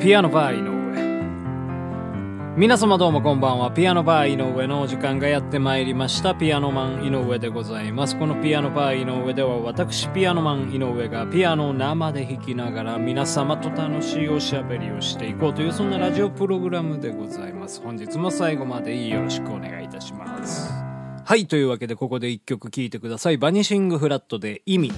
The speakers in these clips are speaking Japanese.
ピアノバー井上。皆様どうもこんばんは。ピアノバー井上のお時間がやってまいりました。ピアノマン井上でございます。このピアノバー井上では私ピアノマン井上がピアノを生で弾きながら皆様と楽しいおしゃべりをしていこうというそんなラジオプログラムでございます。本日も最後までよろしくお願いいたします。はいというわけでここで一曲聴いてください。バニシングフラットで意味。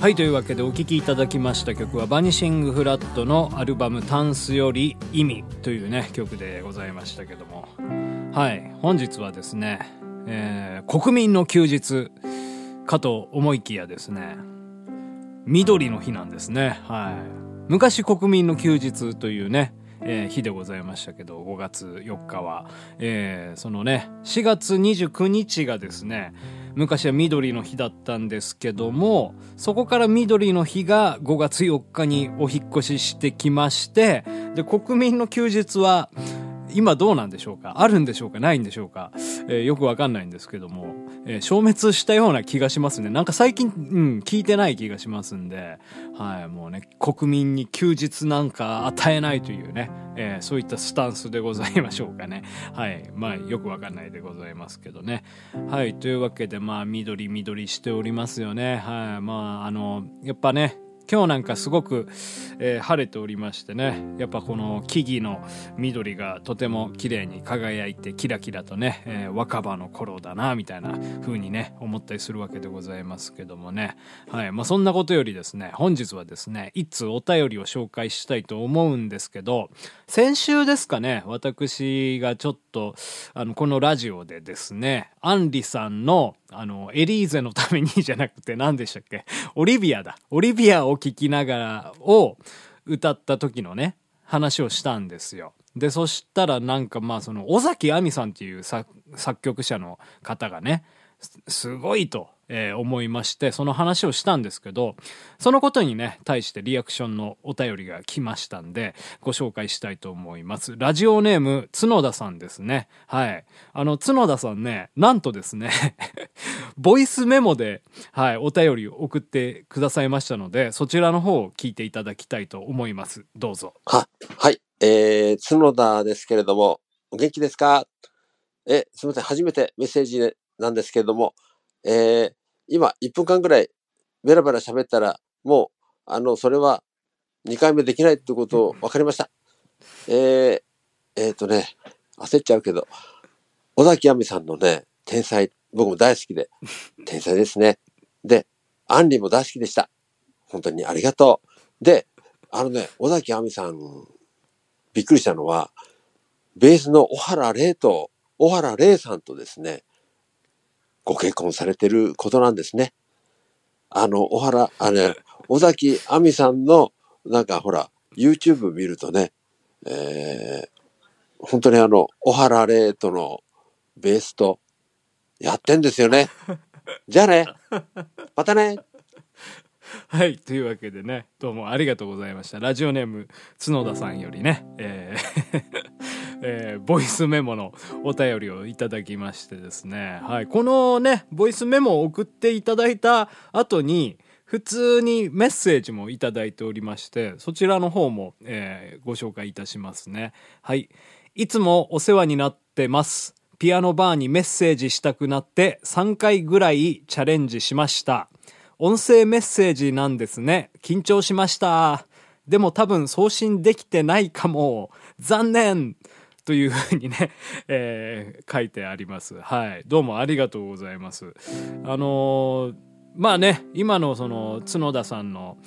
はいというわけでお聴きいただきました曲はバニシングフラットのアルバム「タンスより意味」というね曲でございましたけども。はい本日はですね、えー国民の休日かと思いきやですね緑の日なんですね。はい。昔国民の休日というねえー日でございましたけど5月4日は、えーそのね4月29日がですね昔は緑の日だったんですけどもそこから緑の日が5月4日にお引越ししてきましてで国民の休日は今どうなんでしょうか？あるんでしょうか？ないんでしょうか、えーよくわかんないんですけども、えー消滅したような気がしますね。なんか最近、うん、聞いてない気がしますんで、はい、もうね、国民に休日なんか与えないというね、えーそういったスタンスでございましょうかね。はい、まあよくわかんないでございますけどね。はい、というわけで、まあ緑緑しておりますよね。はい、まああの、やっぱね、今日なんかすごく、えー晴れておりましてねやっぱこの木々の緑がとても綺麗に輝いてキラキラとね、えー若葉の頃だなみたいな風にね思ったりするわけでございますけどもね。はいまあそんなことよりですね本日はですね一通お便りを紹介したいと思うんですけど先週ですかね私がちょっとあのこのラジオでですねアンリさんのあのエリーゼのためにじゃなくて何でしたっけ？オリビアだ。オリビアを聴きながらを歌った時のね話をしたんですよ。でそしたらなんかまあその尾崎亜美さんっていう作曲者の方がねすごいと、えー思いましてその話をしたんですけどそのことにね対してリアクションのお便りが来ましたんでご紹介したいと思います。ラジオネーム角田さんですね。はい。あの角田さんねなんとですね ボイスメモで、はい、お便りを送ってくださいましたのでそちらの方を聞いていただきたいと思います。どうぞ。は、はい。えー、角田ですけれども、お元気ですか？え、すみません。初めてメッセージでなんですけれども、えー、今、1分間ぐらい、ベラベラ喋ったら、もう、あの、それは、2回目できないってことを分かりました。えー、えーとね、焦っちゃうけど、小崎亜美さんのね、天才、僕も大好きで、天才ですね。で、アンリも大好きでした。本当にありがとう。で、あのね、小崎亜美さん、びっくりしたのは、ベースの小原玲と、小原玲さんとですね、ご結婚されてることなんですね。あの、小原、あれ、尾崎亜美さんの、なんかほら、YouTube 見るとね、えー、本当にあの、小原玲とのベースと、やってんですよね。じゃあね。またね。はい。というわけでね、どうもありがとうございました。ラジオネーム、角田さんよりね、えー えーボイスメモのお便りをいただきましてですね、はい。このね、ボイスメモを送っていただいた後に、普通にメッセージもいただいておりまして、そちらの方も、えーご紹介いたしますね。はい。いつもお世話になってます。ピアノバーにメッセージしたくなって3回ぐらいチャレンジしました。音声メッセージなんですね。緊張しました。でも多分送信できてないかも。残念というふうにね、えー書いてあります。はい。どうもありがとうございます。あのーまあね、今のその角田さんの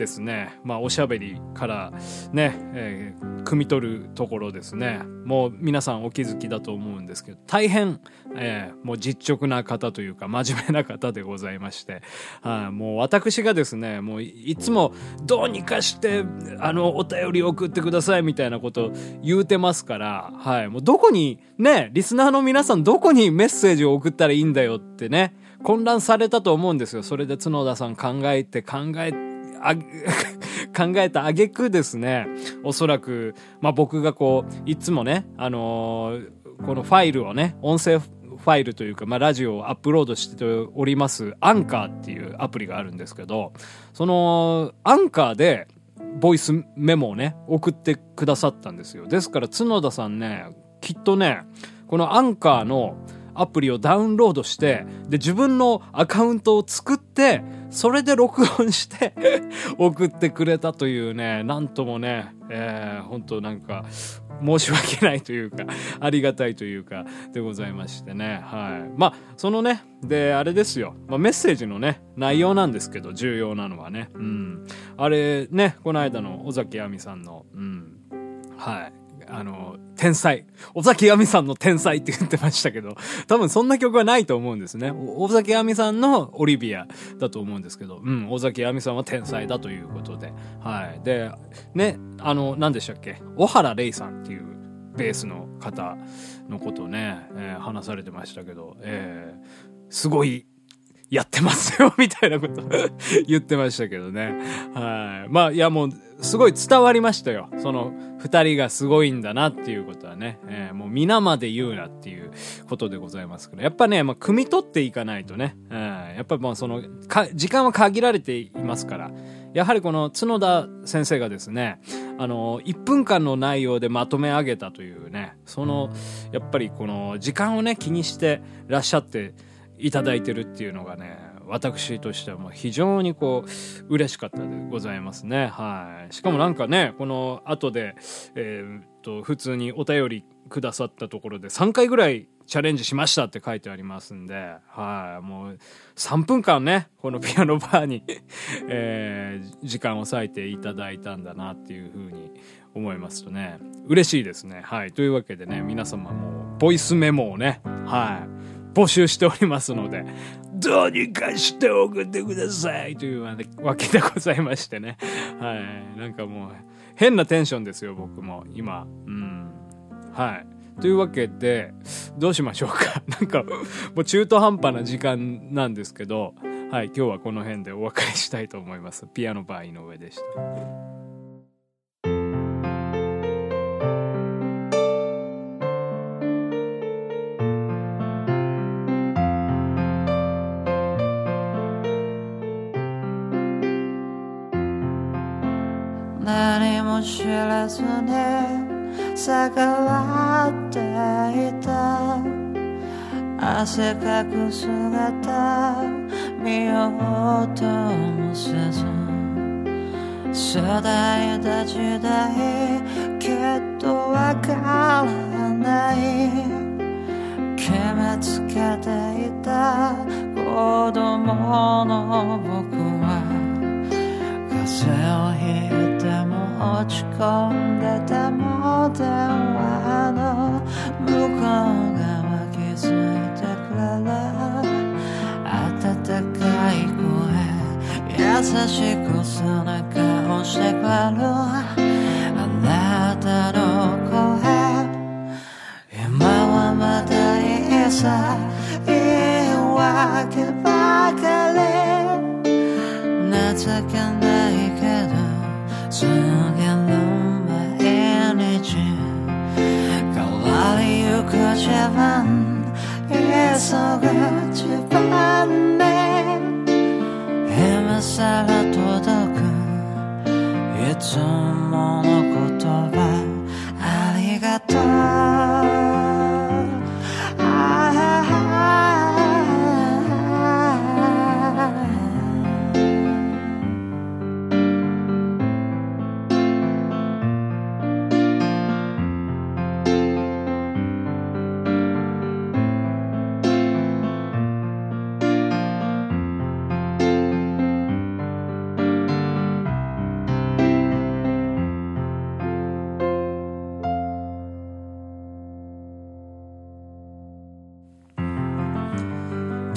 ですね、まあおしゃべりからね、えー汲み取るところですね。もう皆さんお気づきだと思うんですけど、大変、えーもう実直な方というか真面目な方でございまして、はい、もう私がですね、もういつもどうにかして、あの、お便り送ってくださいみたいなこと言うてますから、はい、もうどこに、ね、リスナーの皆さんどこにメッセージを送ったらいいんだよってね、混乱されたと思うんですよ。それで角田さん考えて考えあ 考えた挙句ですね、おそらく、まあ、僕がこう、いつもね、あのーこのファイルをね、音声ファイルというか、まあ、ラジオをアップロードしております、アンカーっていうアプリがあるんですけど、その、アンカーで、ボイスメモをね、送ってくださったんですよ。ですから、角田さんね、きっとね、このアンカーのアプリをダウンロードして、で、自分のアカウントを作って、それで録音して 送ってくれたというね、なんともね、えー、本当なんか、申し訳ないというか、ありがたいというか、でございましてね。はい。まあ、そのね、で、あれですよ。まあ、メッセージのね、内容なんですけど、重要なのはね。うん。あれ、ね、この間の尾崎亜美さんの、うん。はい。あの、天才。尾崎亜美さんの天才って言ってましたけど、多分そんな曲はないと思うんですね。尾崎亜美さんのオリビアだと思うんですけど、うん、尾崎亜美さんは天才だということで。はい。で、ね、あの、何でしたっけ？小原玲さんっていうベースの方のことね、えー話されてましたけど、えーすごいやってますよ、みたいなこと 言ってましたけどね。はい。まあ、いやもう、すごい伝わりましたよ。その、二人がすごいんだなっていうことはね。えーもう皆まで言うなっていうことでございますから。やっぱね、まあ、汲み取っていかないとね。うん。やっぱりもうその、か、時間は限られていますから。やはりこの角田先生がですね、あの、1分間の内容でまとめ上げたというね、その、やっぱりこの時間をね、気にしてらっしゃっていただいてるっていうのがね、私としてはもう非常にこう、嬉しかったでございますね。はい。しかもなんかね、この後で、えーっと、普通にお便りくださったところで3回ぐらいチャレンジしましたって書いてありますんで、はい。もう3分間ね、このピアノバーに、えー時間を割いていただいたんだなっていうふうに思いますとね、嬉しいですね。はい。というわけでね、皆様もボイスメモをね、はい。募集しておりますので、どうにかして送ってくださいというわけでございましてね。はい。なんかもう、変なテンションですよ、僕も。今。うん。はい。というわけで、どうしましょうか。なんか、もう中途半端な時間なんですけど、はい。今日はこの辺でお別れしたいと思います。ピアノバー井上でした。も知らずに逆らっていた汗かく姿見ようともせず世代だ時代きっとわからない。決めつけていた子供の僕は風邪をひいて落ち込んでても電話の向こう側気づいてくれる。温かい声優しく背中をしてくれる。あなたの声今はまだいいさ。言い訳ばかり。情けないけど過りゆく自分急ぐ自分に今今さら届くいつもの言葉ありがとう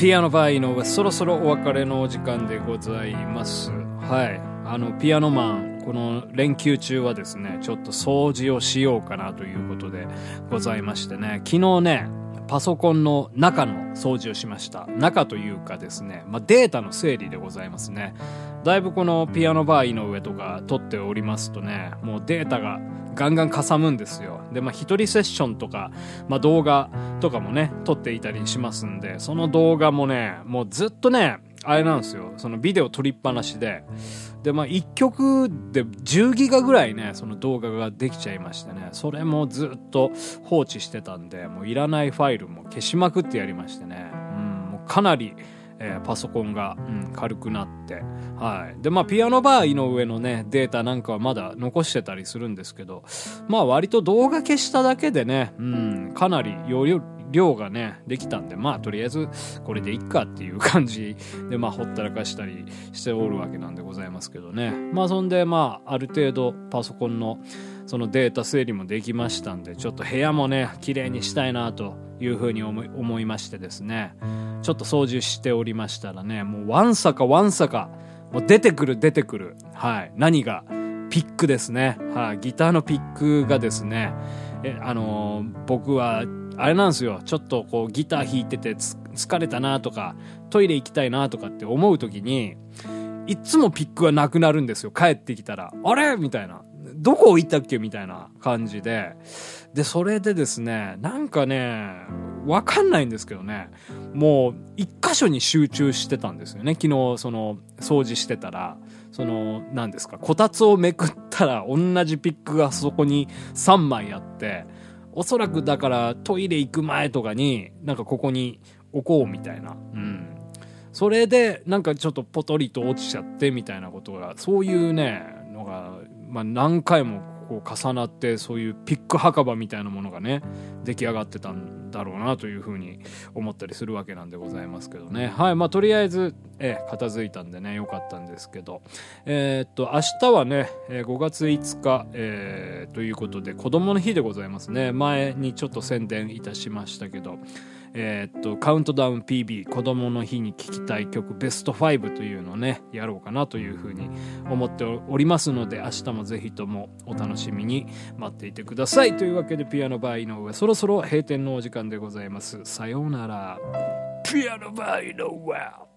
ピアノバー井上そろそろお別れのお時間でございます。はい。あのピアノマンこの連休中はですねちょっと掃除をしようかなということでございましてね。昨日ねパソコンの中の掃除をしました。中というかですね、まあ、データの整理でございますね。だいぶこのピアノバー井上とか撮っておりますとねもうデータがガンガンかさむんですよ。でまあ一人セッションとか、まあ、動画とかもね撮っていたりしますんでその動画もねもうずっとねあれなんですよ。そのビデオ撮りっぱなしで。でまあ1曲で10ギガぐらいねその動画ができちゃいましてね。それもずっと放置してたんでもういらないファイルも消しまくってやりましてね、うん、もうかなりえー、パソコンが、うん、軽くなって、はい。で、まあ、ピアノバー井上のね、データなんかはまだ残してたりするんですけど、まあ、割と動画消しただけでね、うん、かなり容量、量がね、できたんで、まあ、とりあえず、これでいっかっていう感じで、まあ、ほったらかしたりしておるわけなんでございますけどね。まあ、そんで、まあ、ある程度、パソコンの、そのデータ整理もできましたんで、ちょっと部屋もね、綺麗にしたいなというふうに思いましてですね、ちょっと掃除しておりましたらね、もうわんさかわんさか、もう出てくる出てくる。はい。何が？ピックですね。はい。ギターのピックがですね、え、あのー、僕は、あれなんですよ。ちょっとこうギター弾いてて疲れたなとか、トイレ行きたいなとかって思う時に、いっつもピックがなくなるんですよ。帰ってきたら。あれ？みたいな。どこ置いたっけみたいな感じで。で、それでですね、なんかね、わかんないんですけどね、もう一箇所に集中してたんですよね。昨日、その、掃除してたら、その、何ですか、こたつをめくったら同じピックがそこに3枚あって、おそらくだからトイレ行く前とかに、なんかここに置こうみたいな。うん。それで、なんかちょっとポトリと落ちちゃってみたいなことが、そういうね、まあ何回もこう重なってそういうピック墓場みたいなものがね出来上がってたんだろうなというふうに思ったりするわけなんでございますけどね。はいまあとりあえず、え片付いたんでねよかったんですけど。えー、っと明日はね5月5日、えー、ということで子供の日でございますね。前にちょっと宣伝いたしましたけど。えー、っと、カウントダウン PB、子供の日に聴きたい曲ベスト5というのをね、やろうかなというふうに思っておりますので、明日もぜひともお楽しみに待っていてください。というわけで、ピアノバー井上、そろそろ閉店のお時間でございます。さようなら。ピアノバー井上。